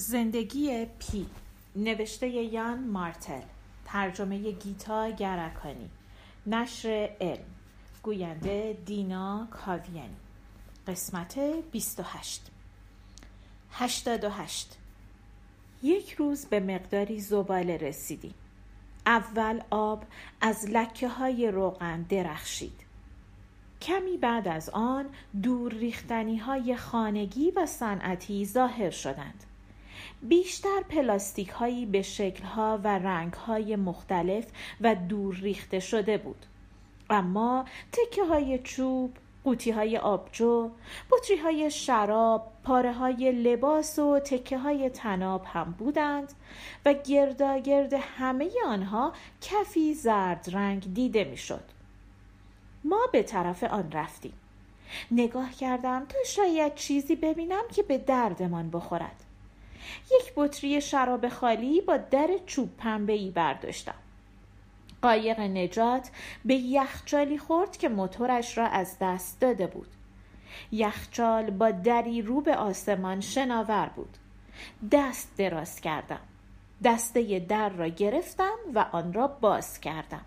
زندگی پی. نوشته یان مارتل. ترجمه گیتا گرکانی. نشر علم گوینده دینا کاویانی. قسمت 28 88 یک روز به مقداری زباله رسیدیم. اول آب از لکه های روغن درخشید. کمی بعد از آن دور ریختنی های خانگی و صنعتی ظاهر شدند. بیشتر پلاستیک هایی به شکل ها و رنگ های مختلف و دور ریخته شده بود اما تکه های چوب قوطی های آبجو، بطری های شراب، پاره های لباس و تکه های تناب هم بودند و گرداگرد همه آنها کفی زرد رنگ دیده می‌شد. ما به طرف آن رفتیم. نگاه کردم تا شاید چیزی ببینم که به دردمان بخورد. یک بطری شراب خالی با در چوب پنبه ای برداشتم. قایق نجات به یخچالی خورد که موتورش را از دست داده بود. یخچال با دری رو به آسمان شناور بود. دست دراز کردم. دسته در را گرفتم و آن را باز کردم.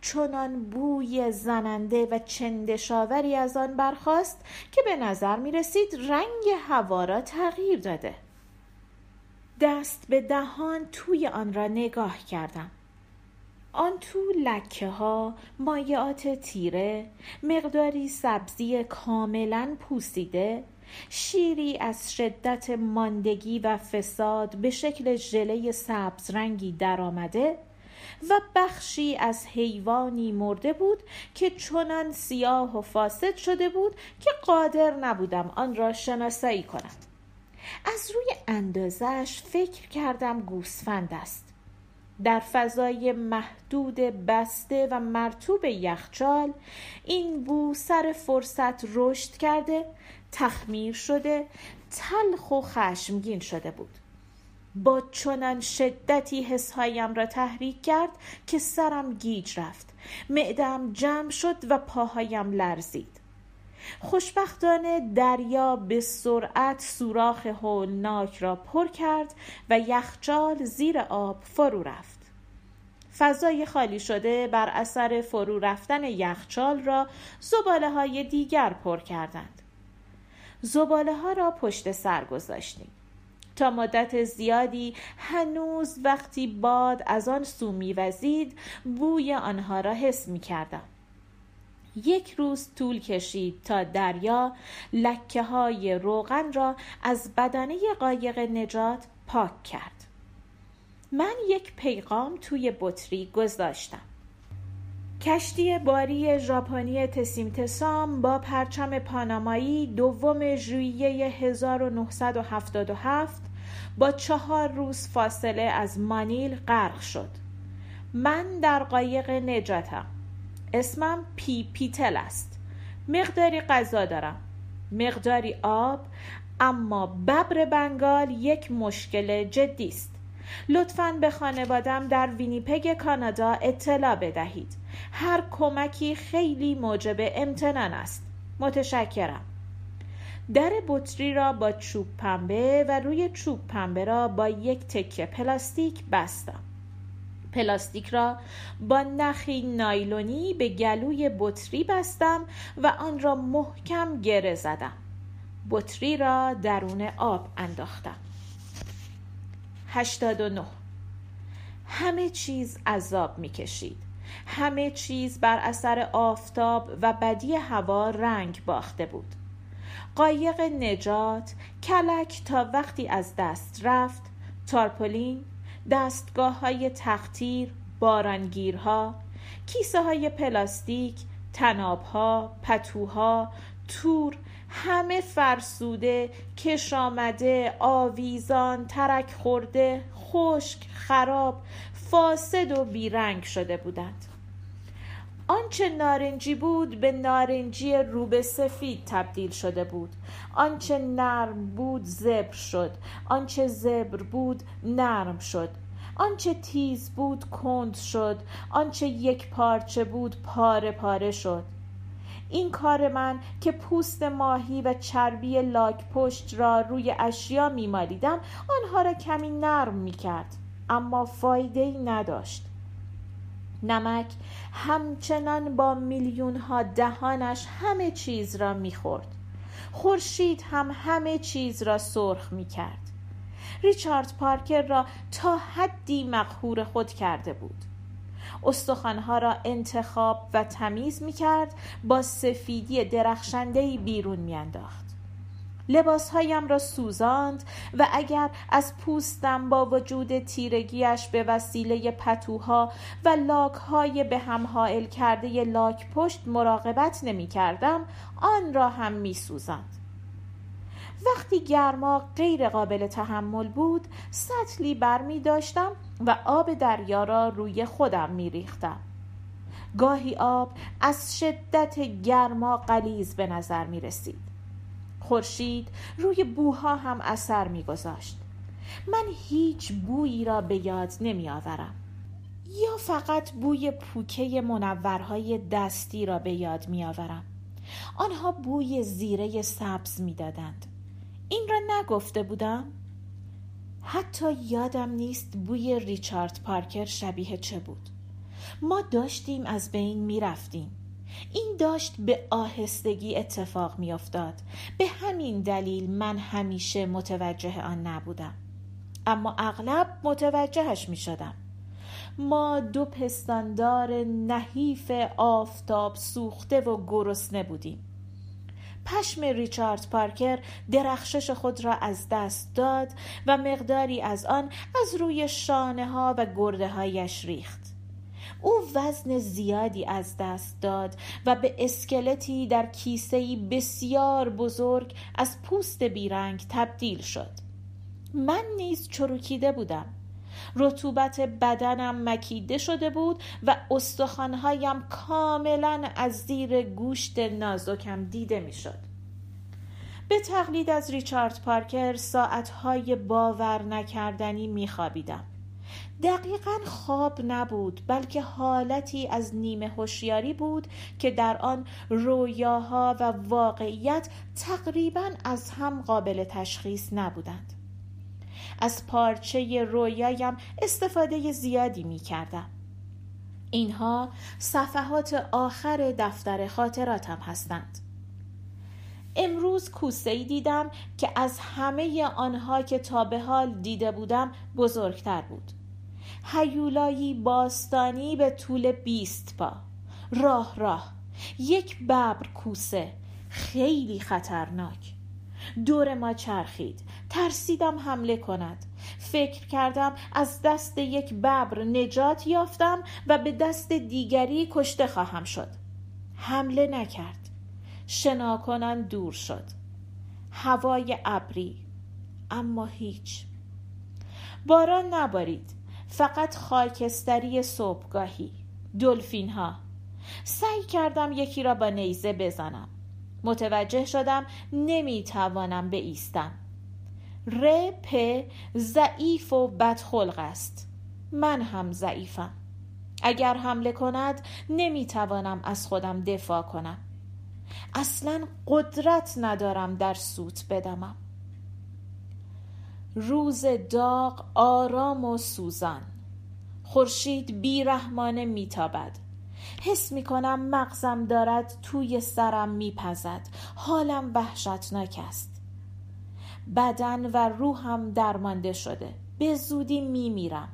چنان بوی زننده و چندشاوری از آن برخاست که به نظر می رسید رنگ هوا را تغییر داده. دست به دهان توی آن را نگاه کردم. آن تو لکه ها مایعات تیره مقداری سبزی کاملا پوسیده شیری از شدت ماندگی و فساد به شکل ژله سبز رنگی درآمده و بخشی از حیوانی مرده بود که چنان سیاه و فاسد شده بود که قادر نبودم آن را شناسایی کنم. از روی اندازش فکر کردم گوسفند است. در فضای محدود بسته و مرتوب یخچال این بو سر فرصت رشد کرده تخمیر شده تلخ و خشمگین شده بود. با چنان شدتی حسهایم را تحریک کرد که سرم گیج رفت. معدم جمع شد و پاهایم لرزید. خوشبختانه دریا به سرعت سوراخ هولناک را پر کرد و یخچال زیر آب فرو رفت. فضای خالی شده بر اثر فرو رفتن یخچال را زباله های دیگر پر کردند. زباله ها را پشت سر گذاشتیم. تا مدت زیادی هنوز وقتی باد از آن سو میوزید بوی آنها را حس می کردم. یک روز طول کشید تا دریا لکه های روغن را از بدنه قایق نجات پاک کرد. من یک پیغام توی بطری گذاشتم. کشتی باری ژاپنی تسیم با پرچم پانامایی دوم ژوئیه 1977 با چهار روز فاصله از مانیل غرق شد. من در قایق نجاتم. اسمم پی پاتل است. مقداری غذا دارم. مقداری آب اما ببر بنگال یک مشکل جدی است. لطفا به خانوادم در وینیپگ کانادا اطلاع بدهید. هر کمکی خیلی موجب امتنان است. متشکرم. در بطری را با چوب پنبه و روی چوب پنبه را با یک تکه پلاستیک بستم. پلاستیک را با نخی نایلونی به گلوی بطری بستم و آن را محکم گره زدم. بطری را درون آب انداختم. 89 همه چیز عذاب می‌کشید. همه چیز بر اثر آفتاب و بدی هوا رنگ باخته بود. قایق نجات کلک تا وقتی از دست رفت تارپولین دستگاه های تختیر بارانگیرها کیسه های پلاستیک تنابها پتوها تور همه فرسوده کش آمده آویزان ترک خورده خشک خراب فاسد و بیرنگ شده بودند. آنچه نارنجی بود به نارنجی روبه سفید تبدیل شده بود. آنچه نرم بود زبر شد. آنچه زبر بود نرم شد. آنچه تیز بود کند شد. آنچه یک پارچه بود پاره پاره شد. این کار من که پوست ماهی و چربی لاک پشت را روی اشیا میمالیدم آنها را کمی نرم می‌کرد. اما فایده ای نداشت. نمک همچنان با میلیون ها دهانش همه چیز را می‌خورد. خورشید هم همه چیز را سرخ می‌کرد. ریچارد پارکر را تا حدی مقهور خود کرده بود. استخوانها را انتخاب و تمیز می کرد با سفیدی درخشندهی بیرون میانداخت. لباسهایم را سوزاند و اگر از پوستم با وجود تیرگیش به وسیله پتوها و لاکهای به هم حائل کرده لاک پشت مراقبت نمی کردم آن را هم می سوزند. وقتی گرما غیر قابل تحمل بود سطلی بر می داشتم و آب دریا را روی خودم می ریختم. گاهی آب از شدت گرما قلیز به نظر می رسید. خورشید روی بوها هم اثر می گذاشت. من هیچ بویی را به یاد نمی آورم. یا فقط بوی پوکه منورهای دستی را به یاد می آورم. آنها بوی زیره سبز می دادند. این را نگفته بودم؟ حتی یادم نیست بوی ریچارد پارکر شبیه چه بود ما داشتیم از بین می رفتیم این داشت به آهستگی اتفاق می افتاد. به همین دلیل من همیشه متوجه آن نبودم. اما اغلب متوجهش می شدم ما دو پستاندار نحیف آفتاب سوخته و گرسنه بودیم. پشم ریچارد پارکر درخشش خود را از دست داد و مقداری از آن از روی شانه ها و گرده هایش ریخت. او وزن زیادی از دست داد و به اسکلتی در کیسهی بسیار بزرگ از پوست بیرنگ تبدیل شد من نیز چروکیده بودم رطوبت بدنم مکیده شده بود و استخوانهایم کاملا از زیر گوشت نازکم دیده می‌شد. به تقلید از ریچارد پارکر ساعتهای باور نکردنی میخوابیدم. دقیقا خواب نبود بلکه حالتی از نیمه هوشیاری بود که در آن رویاها و واقعیت تقریبا از هم قابل تشخیص نبودند از پارچه رویایم استفاده زیادی می کردم. اینها صفحات آخر دفتر خاطراتم هستند. امروز کوسه ای دیدم که از همه آنها که تا به حال دیده بودم بزرگتر بود. هیولایی باستانی به طول بیست پا. راه راه یک ببر کوسه خیلی خطرناک. دور ما چرخید ترسیدم حمله کند. فکر کردم از دست یک ببر نجات یافتم و به دست دیگری کشته خواهم شد. حمله نکرد. شناکنان دور شد. هوای ابری اما هیچ. باران نبارید. فقط خاکستری صبحگاهی. دلفین ها سعی کردم یکی را با نیزه بزنم. متوجه شدم نمی‌توانم ایستم ر پ ضعیف و بدخلق است. من هم ضعیفم. اگر حمله کند نمی‌توانم از خودم دفاع کنم. اصلا قدرت ندارم در سوت بدمم. روز داغ آرام و سوزان. خورشید بیرحمانه میتابد. حس می کنم مغزم دارد توی سرم میپزد. حالم وحشتناک است. بدن و روحم درمانده شده. به زودی میمیرم.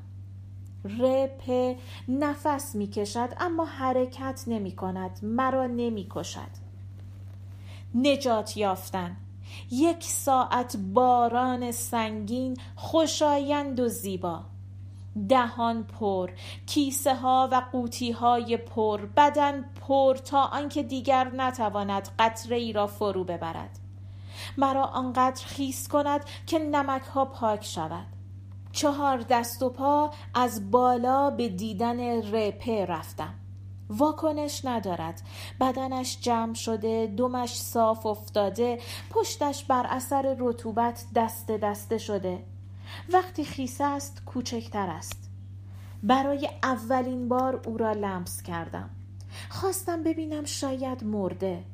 رپ نفس می‌کشد اما حرکت نمی کند مرا نمی کشد نجات یافتن. یک ساعت باران سنگین خوشایند و زیبا. دهان پر کیسه ها و قوطی های پر بدن پر تا آنکه دیگر نتواند قطره ای را فرو ببرد. مرا آنقدر خیس کند که نمک ها پاک شود. چهار دست و پا از بالا به دیدن رپه رفتم. واکنش ندارد. بدنش جمع شده دمش صاف افتاده پشتش بر اثر رطوبت دست دسته شده. وقتی خیسه است کوچکتر است. برای اولین بار او را لمس کردم. خواستم ببینم شاید مرده.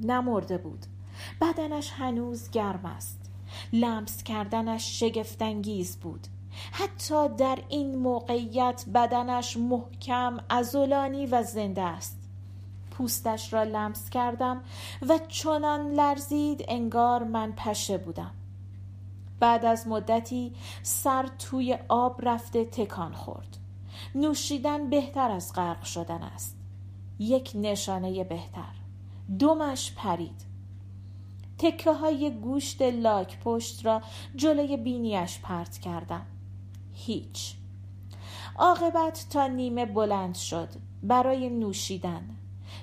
نمرده بود. بدنش هنوز گرم است. لمس کردنش شگفتانگیز بود. حتی در این موقعیت بدنش محکم ازولانی و زنده است. پوستش را لمس کردم و چنان لرزید انگار من پشه بودم. بعد از مدتی سر توی آب رفته تکان خورد. نوشیدن بهتر از غرق شدن است. یک نشانه بهتر. دومش پرید. تکه های گوشت لاک پشت را جلوی بینیش پرت کردم. هیچ. عاقبت تا نیمه بلند شد برای نوشیدن.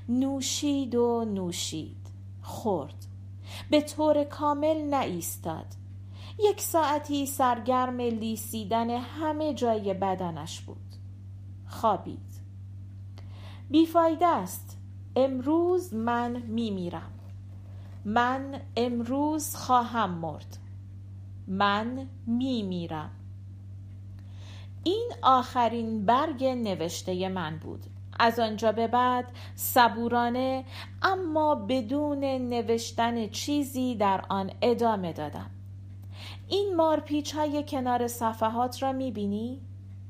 نوشید و نوشید. خورد. به طور کامل نایستاد. یک ساعتی سرگرم لیسیدن همه جای بدنش بود. خوابید. بیفایده است. امروز من میمیرم. من امروز خواهم مرد. من میمیرم. این آخرین برگ نوشته من بود. از آنجا به بعد صبورانه اما بدون نوشتن چیزی در آن ادامه دادم. این مارپیچ های کنار صفحات را می بینی؟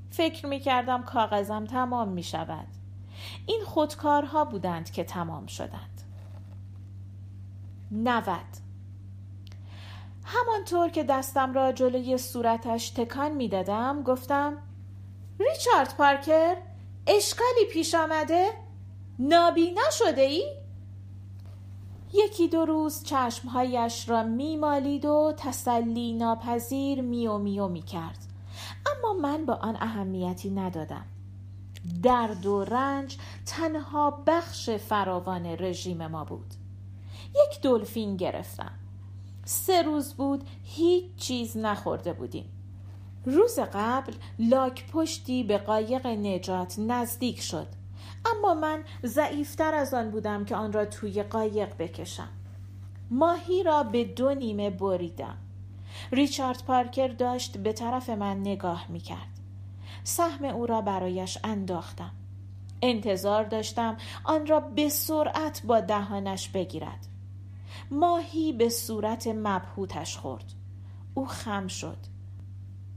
فکر می کردم کاغذم تمام می شود این خودکارها بودند که تمام شدند. نود. همانطور که دستم را جلوی صورتش تکان می دادم گفتم ریچارد پارکر اشکالی پیش آمده؟ نابینا شده ای؟ یکی دو روز چشمهایش را میمالید و تسلی ناپذیر میو میو می کرد اما من به آن اهمیتی ندادم درد و رنج تنها بخش فراوان رژیم ما بود یک دلفین گرفتم سه روز بود هیچ چیز نخورده بودیم. روز قبل لاک پشتی به قایق نجات نزدیک شد. اما من ضعیفتر از آن بودم که آن را توی قایق بکشم. ماهی را به دو نیمه بریدم. ریچارد پارکر داشت به طرف من نگاه می کرد سهم او را برایش انداختم. انتظار داشتم آن را به سرعت با دهانش بگیرد. ماهی به صورت مبهوتش خورد. او خم شد.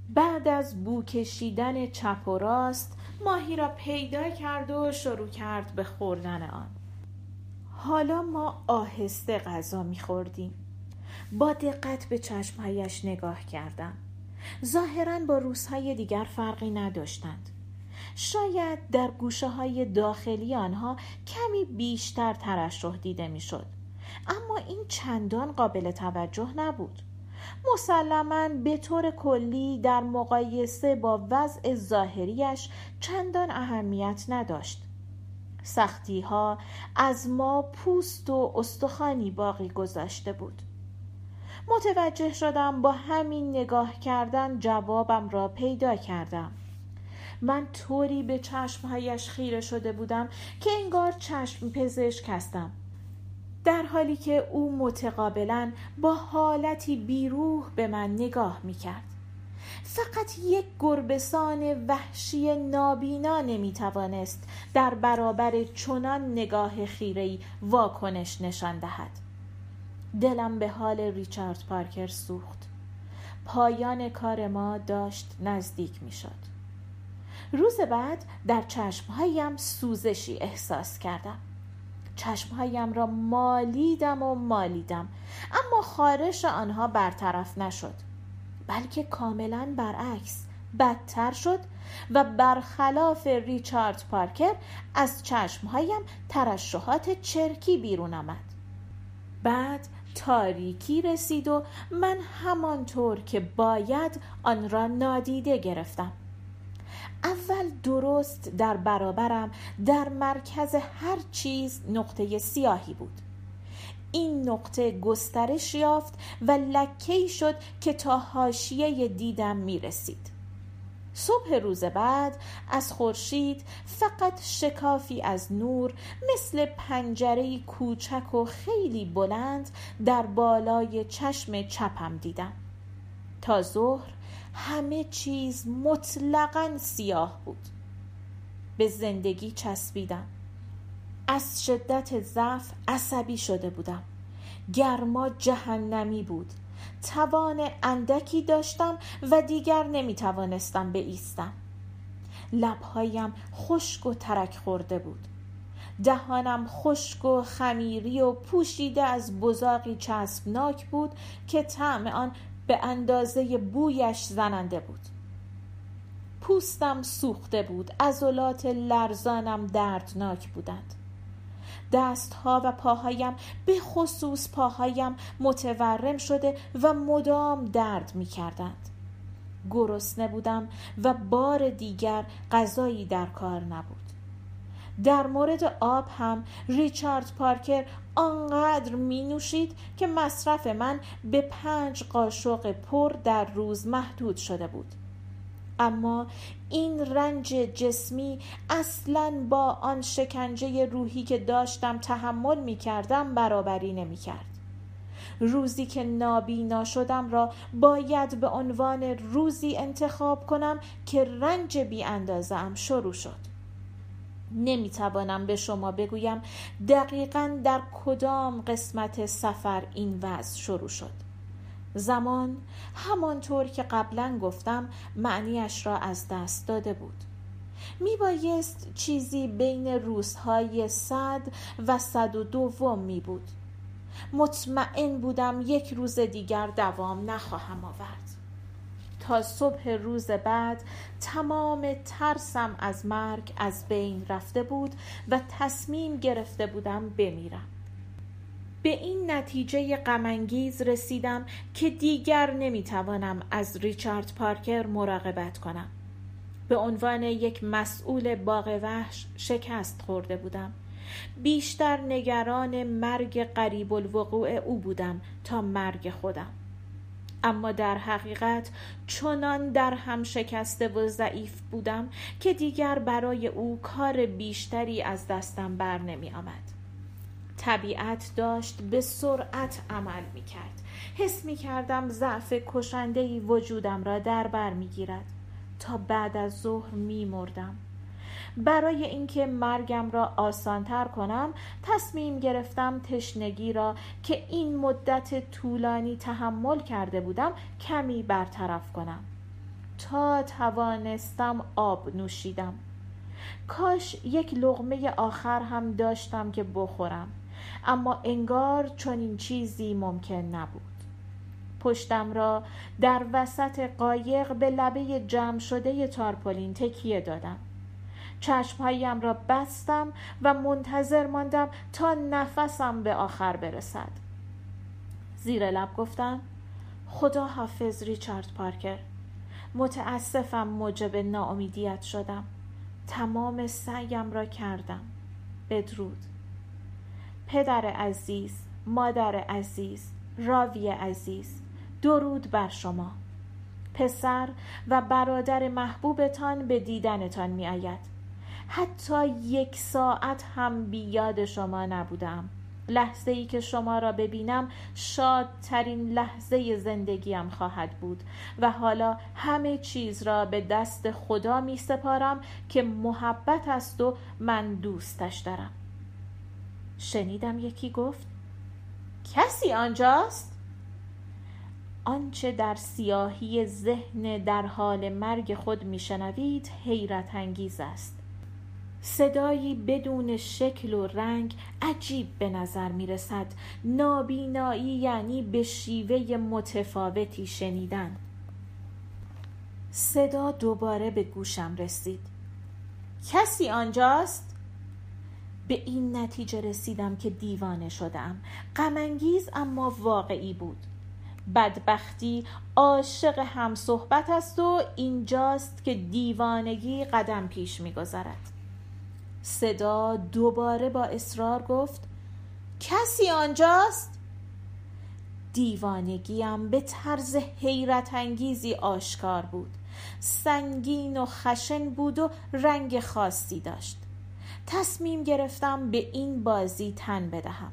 بعد از بو کشیدن چپ و راست ماهی را پیدا کرد و شروع کرد به خوردن آن. حالا ما آهسته غذا میخوردیم با دقت به چشمهایش نگاه کردم. ظاهرا با روزهای دیگر فرقی نداشتند. شاید در گوشه های داخلی آنها کمی بیشتر ترشح دیده می‌شد. اما این چندان قابل توجه نبود. مسلما به طور کلی در مقایسه با وضع ظاهریش چندان اهمیت نداشت. سختی ها از ما پوست و استخوانی باقی گذاشته بود. متوجه شدم با همین نگاه کردن جوابم را پیدا کردم. من طوری به چشمهایش خیره شده بودم که انگار چشم پزشک هستم. در حالی که او متقابلا با حالتی بیروح به من نگاه می کرد. فقط یک گربسان وحشی نابینا نمی توانست در برابر چنان نگاه خیری واکنش نشان دهد. دلم به حال ریچارد پارکر سوخت. پایان کار ما داشت نزدیک می شد روز بعد در چشمهایم سوزشی احساس کردم. چشمهایم را مالیدم و مالیدم. اما خارش آنها برطرف نشد. بلکه کاملا برعکس بدتر شد و برخلاف ریچارد پارکر از چشمهایم ترشحات چرکی بیرون آمد. بعد تاریکی رسید و من همانطور که باید آن را نادیده گرفتم. اول درست در برابرم در مرکز هر چیز نقطه سیاهی بود. این نقطه گسترش یافت و لکهی شد که تا حاشیه دیدم می رسید صبح روز بعد از خورشید فقط شکافی از نور مثل پنجره کوچک و خیلی بلند در بالای چشم چپم دیدم. تا ظهر همه چیز مطلقا سیاه بود. به زندگی چسبیدم. از شدت ضعف عصبی شده بودم. گرما جهنمی بود. توان اندکی داشتم و دیگر نمی توانستم بایستم. لبهایم خشک و ترک خورده بود. دهانم خشک و خمیری و پوشیده از بزاقی چسبناک بود که طعم آن به اندازه بویش زننده بود. پوستم سوخته بود عضلات لرزانم دردناک بودند. دستها و پاهایم به خصوص پاهایم متورم شده و مدام درد می کردند گرسنه بودم و بار دیگر غذایی در کار نبود. در مورد آب هم ریچارد پارکر آنقدر می نوشید که مصرف من به پنج قاشق پر در روز محدود شده بود اما این رنج جسمی اصلا با آن شکنجه روحی که داشتم تحمل می کردم برابری نمی کرد. روزی که نابینا شدم را باید به عنوان روزی انتخاب کنم که رنج بی شروع شد. نمی توانم به شما بگویم دقیقا در کدام قسمت سفر این وضع شروع شد. زمان همانطور که قبلا گفتم معنیش را از دست داده بود. می بایست چیزی بین روزهای صد و صد و دوم می بود. مطمئن بودم یک روز دیگر دوام نخواهم آورد. تا صبح روز بعد تمام ترسم از مرگ از بین رفته بود و تصمیم گرفته بودم بمیرم. به این نتیجه غمانگیز رسیدم که دیگر نمی‌توانم از ریچارد پارکر مراقبت کنم. به عنوان یک مسئول باغ وحش شکست خورده بودم. بیشتر نگران مرگ قریب الوقوع او بودم تا مرگ خودم. اما در حقیقت چنان در هم شکسته و ضعیف بودم که دیگر برای او کار بیشتری از دستم بر نمی آمد. طبیعت داشت به سرعت عمل می کرد. حس می کردم ضعف کشنده وجودم را در بر می گیرد. تا بعد از ظهر می مردم. برای اینکه مرگم را آسانتر کنم تصمیم گرفتم تشنگی را که این مدت طولانی تحمل کرده بودم کمی برطرف کنم. تا توانستم آب نوشیدم. کاش یک لغمه آخر هم داشتم که بخورم. اما انگار چنین چیزی ممکن نبود. پشتم را در وسط قایق به لبه جمع شده تارپولین تکیه دادم. چشمهایم را بستم و منتظر ماندم تا نفسم به آخر برسد. زیر لب گفتم خدا حافظ ریچارد پارکر. متاسفم موجب ناامیدیت شدم. تمام سعیم را کردم. بدرود. پدر عزیز مادر عزیز راوی عزیز درود بر شما. پسر و برادر محبوبتان به دیدنتان می آید حتی یک ساعت هم بیاد شما نبودم. لحظه ای که شما را ببینم شادترین لحظه زندگیم خواهد بود و حالا همه چیز را به دست خدا می سپارم که محبت است و من دوستش دارم. شنیدم یکی گفت کسی آنجاست؟ آنچه در سیاهی ذهن در حال مرگ خود میشنوید حیرت انگیز است. صدایی بدون شکل و رنگ عجیب به نظر می رسد نابینایی یعنی به شیوه متفاوتی شنیدن. صدا دوباره به گوشم رسید. کسی آنجاست؟ به این نتیجه رسیدم که دیوانه شدم. غمانگیز اما واقعی بود. بدبختی عاشق هم صحبت است و اینجاست که دیوانگی قدم پیش می‌گذارد. صدا دوباره با اصرار گفت کسی آنجاست؟ دیوانگیم به طرز حیرت انگیزی آشکار بود. سنگین و خشن بود و رنگ خاصی داشت. تصمیم گرفتم به این بازی تن بدهم.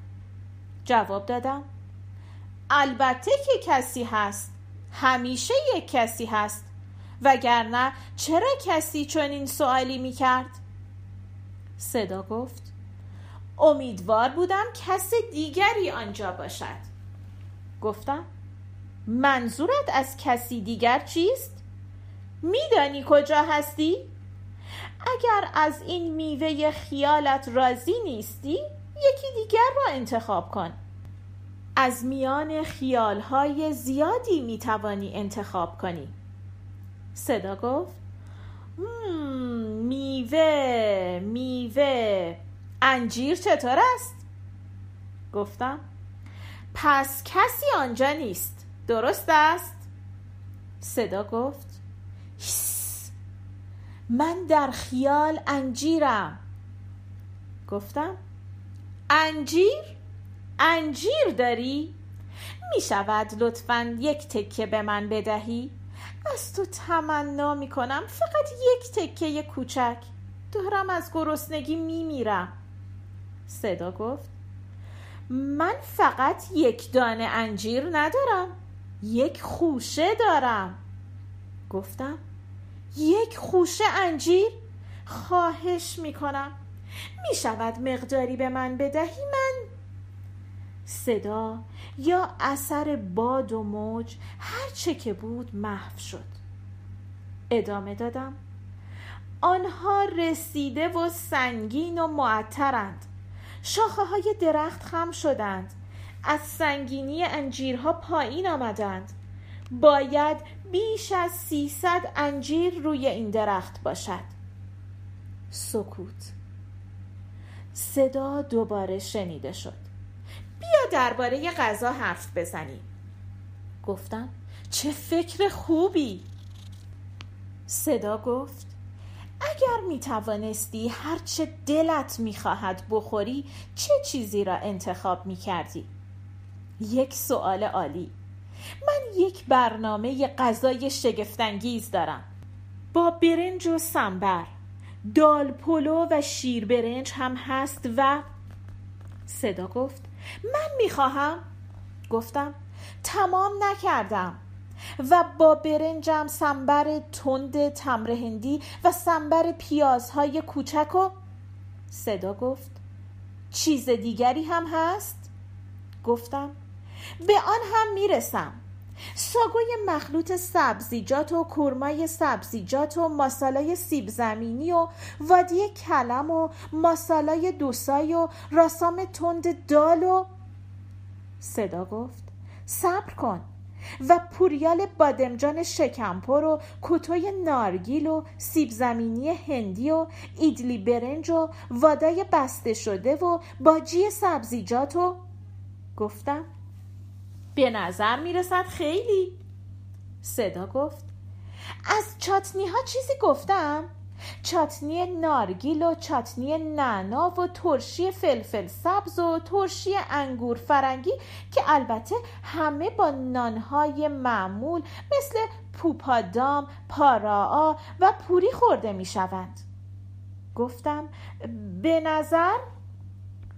جواب دادم البته که کسی هست. همیشه یک کسی هست. وگرنه چرا کسی چنین سوالی می کرد؟ صدا گفت امیدوار بودم کس دیگری آنجا باشد گفتم منظورت از کسی دیگر چیست؟ میدانی کجا هستی؟ اگر از این میوه خیالت راضی نیستی یکی دیگر را انتخاب کن از میان خیالهای زیادی می‌توانی انتخاب کنی صدا گفت میوه میوه انجیر چطور است؟ گفتم پس کسی آنجا نیست درست است؟ صدا گفت من در خیال انجیرم گفتم انجیر؟ انجیر داری؟ می شود لطفا یک تکه به من بدهی؟ از تو تمنا می کنم فقط یک تکه کوچک. دارم از گرسنگی می میرم صدا گفت. من فقط یک دانه انجیر ندارم. یک خوشه دارم. گفتم. یک خوشه انجیر؟ خواهش می‌کنم. می شود مقداری به من بدهی من؟ صدا یا اثر باد و موج هر چه که بود محو شد. ادامه دادم. آنها رسیده و سنگین و معطرند. شاخه های درخت خم شدند. از سنگینی انجیرها پایین آمدند. باید بیش از سیصد انجیر روی این درخت باشد. سکوت. صدا دوباره شنیده شد. بیا درباره غذا حرف بزنیم. گفتم. چه فکر خوبی. صدا گفت. اگر می توانستی هرچه دلت می خواهد بخوری چه چیزی را انتخاب می کردی؟ یک سوال عالی. من یک برنامه غذای شگفتانگیز دارم. با برنج و سنبر دال پلو و شیر برنج هم هست و صدا گفت. من می‌خواهم؟ گفتم. تمام نکردم. و با برنجم سنبر تند تمر هندی و سنبر پیازهای کوچک و صدا گفت. چیز دیگری هم هست؟ گفتم. به آن هم می‌رسم. ساگوی مخلوط سبزیجات و کورمای سبزیجات و ماسالای سیب زمینی و وادی کلم و ماسالای دوسای و راسام تند دال و صدا گفت. صبر کن. و پوریال بادمجان شکمپر و کتوی نارگیل و سیب زمینی هندی و ایدلی برنج و وادای بسته شده و باجی سبزیجات و گفتم. به نظر می‌رسد خیلی. صدا گفت. از چاتنی ها چیزی گفتم. چاتنی نارگیل و چاتنی نعنا و ترشی فلفل سبز و ترشی انگور فرنگی که البته همه با نانهای معمول مثل پوپادام، پارا و پوری خورده می شوند. گفتم به نظر؟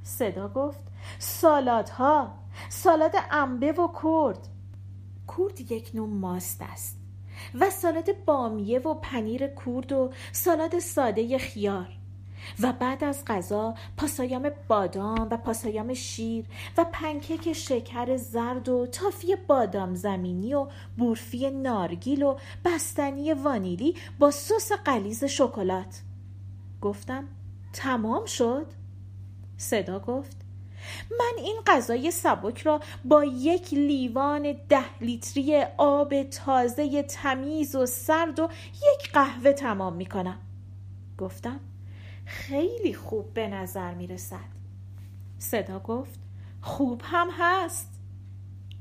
صدا گفت. سالادها سالاد انبه و کرد. کرد یک نوع ماست است و سالاد بامیه و پنیر کورد و سالاد ساده خیار و بعد از غذا پاسایام بادام و پاسایام شیر و پنکیک شکر زرد و تافی بادام زمینی و بورفی نارگیل و بستنی وانیلی با سس قلیز شکلات. گفتم تمام شد؟ صدا گفت من این غذای سبک را با یک لیوان ده لیتری آب تازه تمیز و سرد و یک قهوه تمام می کنم گفتم خیلی خوب به نظر می رسد صدا گفت خوب هم هست.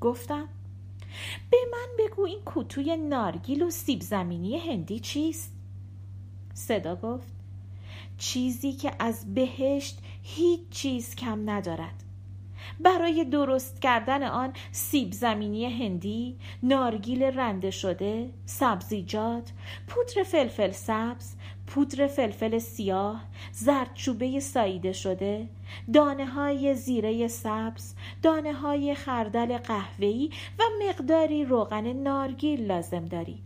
گفتم به من بگو این کتوی نارگیل و سیب زمینی هندی چیست؟ صدا گفت چیزی که از بهشت هیچ چیز کم ندارد برای درست کردن آن سیب زمینی هندی، نارگیل رنده شده، سبزیجات، پودر فلفل سبز، پودر فلفل سیاه، زردچوبه ساییده شده، دانه های زیره سبز، دانه های خردل قهوه‌ای و مقداری روغن نارگیل لازم داری.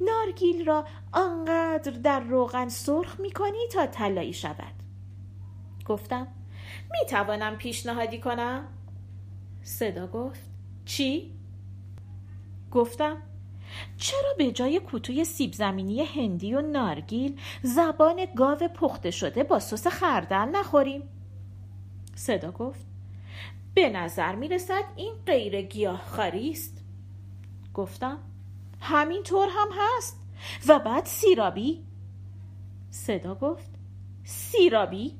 نارگیل را آنقدر در روغن سرخ می کنی تا طلایی شود گفتم می توانم پیشنهادی کنم؟ صدا گفت. چی؟ گفتم چرا به جای کوتوی سیب زمینی هندی و نارگیل زبان گاو پخته شده با سس خردل نخوریم؟ صدا گفت. به نظر می رسد این غیر گیاهخواری است. گفتم همینطور هم هست. و بعد سیرابی؟ صدا گفت. سیرابی؟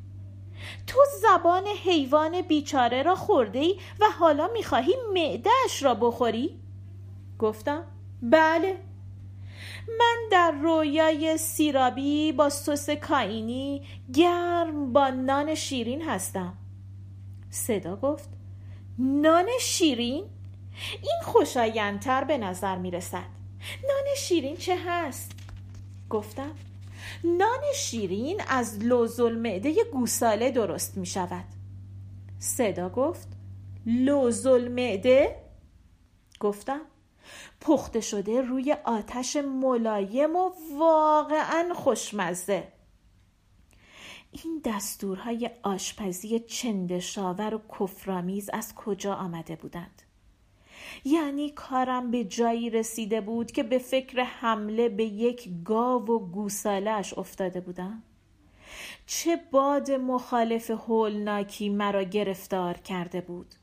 تو زبان حیوان بیچاره را خورده ای و حالا می‌خواهی معدهش را بخوری؟ گفتم بله من در رویای سیرابی با سس کاینی گرم با نان شیرین هستم صدا گفت نان شیرین؟ این خوشایندتر به نظر می رسد نان شیرین چه هست؟ گفتم نان شیرین از لوز المعده گوساله درست می شود. صدا گفت لوز المعده؟ گفتم پخته شده روی آتش ملایم و واقعا خوشمزه. این دستورهای آشپزی چندشاور و کفرآمیز از کجا آمده بودند؟ یعنی کارم به جایی رسیده بود که به فکر حمله به یک گاو و گوسالش افتاده بودم. چه باد مخالف هولناکی مرا گرفتار کرده بود.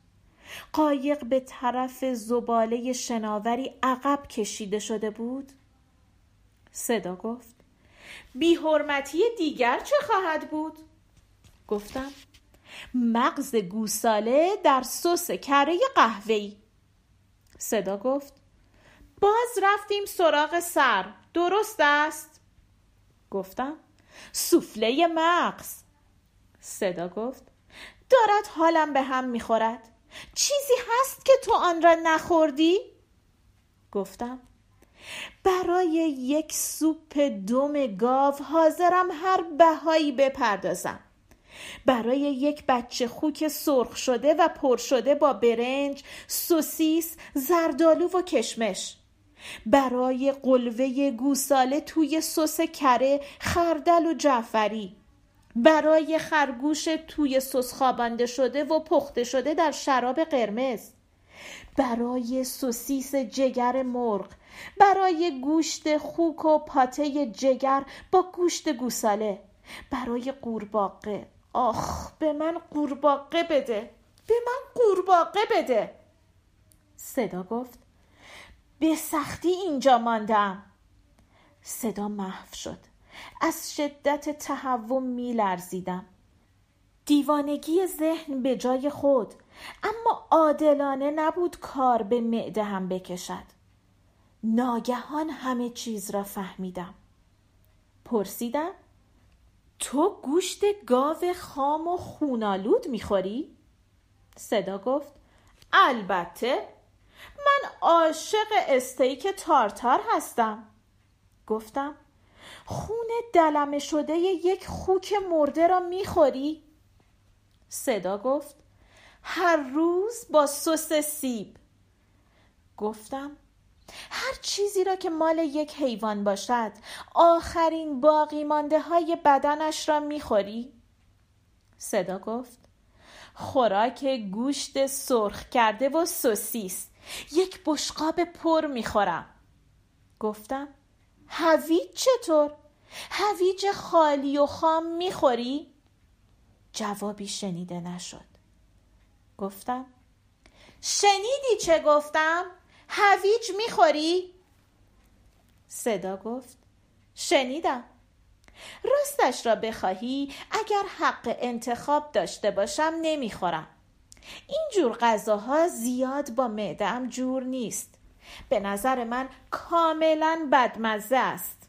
قایق به طرف زباله شناوری عقب کشیده شده بود. صدا گفت بی حرمتی دیگر چه خواهد بود؟ گفتم مغز گوساله در سس کره قهوه‌ای. صدا گفت. باز رفتیم سراغ سر. درست است؟ گفتم. سوفله مغز. صدا گفت. دارد حالم به هم می‌خورد. چیزی هست که تو آن را نخوردی؟ گفتم. برای یک سوپ دم گاو حاضرم هر بهایی بپردازم. برای یک بچه خوک سرخ شده و پر شده با برنج، سوسیس، زردالو و کشمش. برای قلوه گوساله توی سس کره، خردل و جعفری. برای خرگوش توی سس خوابانده شده و پخته شده در شراب قرمز. برای سوسیس جگر مرغ. برای گوشت خوک و پاته جگر با گوشت گوساله. برای قورباغه. آخ به من قورباغه بده. به من قورباغه بده. صدا گفت به سختی اینجا ماندم. صدا محو شد. از شدت تهوع میلرزیدم. دیوانگی ذهن به جای خود اما عادلانه نبود کار به معده هم بکشد. ناگهان همه چیز را فهمیدم. پرسیدم تو گوشت گاو خام و خونالود می‌خوری؟ صدا گفت البته من عاشق استیک تارتار هستم گفتم خون دلمه شده یک خوک مرده را می‌خوری؟ صدا گفت هر روز با سس سیب گفتم هر چیزی را که مال یک حیوان باشد آخرین باقی مانده های بدنش را می‌خوری؟ صدا گفت خوراک گوشت سرخ کرده و سوسیس یک بشقاب پر می‌خورم گفتم هویج چطور؟ هویج خالی و خام می‌خوری؟ جوابی شنیده نشد گفتم شنیدی چه گفتم؟ هویج می‌خوری؟ صدا گفت. شنیدم. راستش را بخواهی اگر حق انتخاب داشته باشم نمی‌خورم. این جور غذاها زیاد با معدم جور نیست. به نظر من کاملا بدمزه است.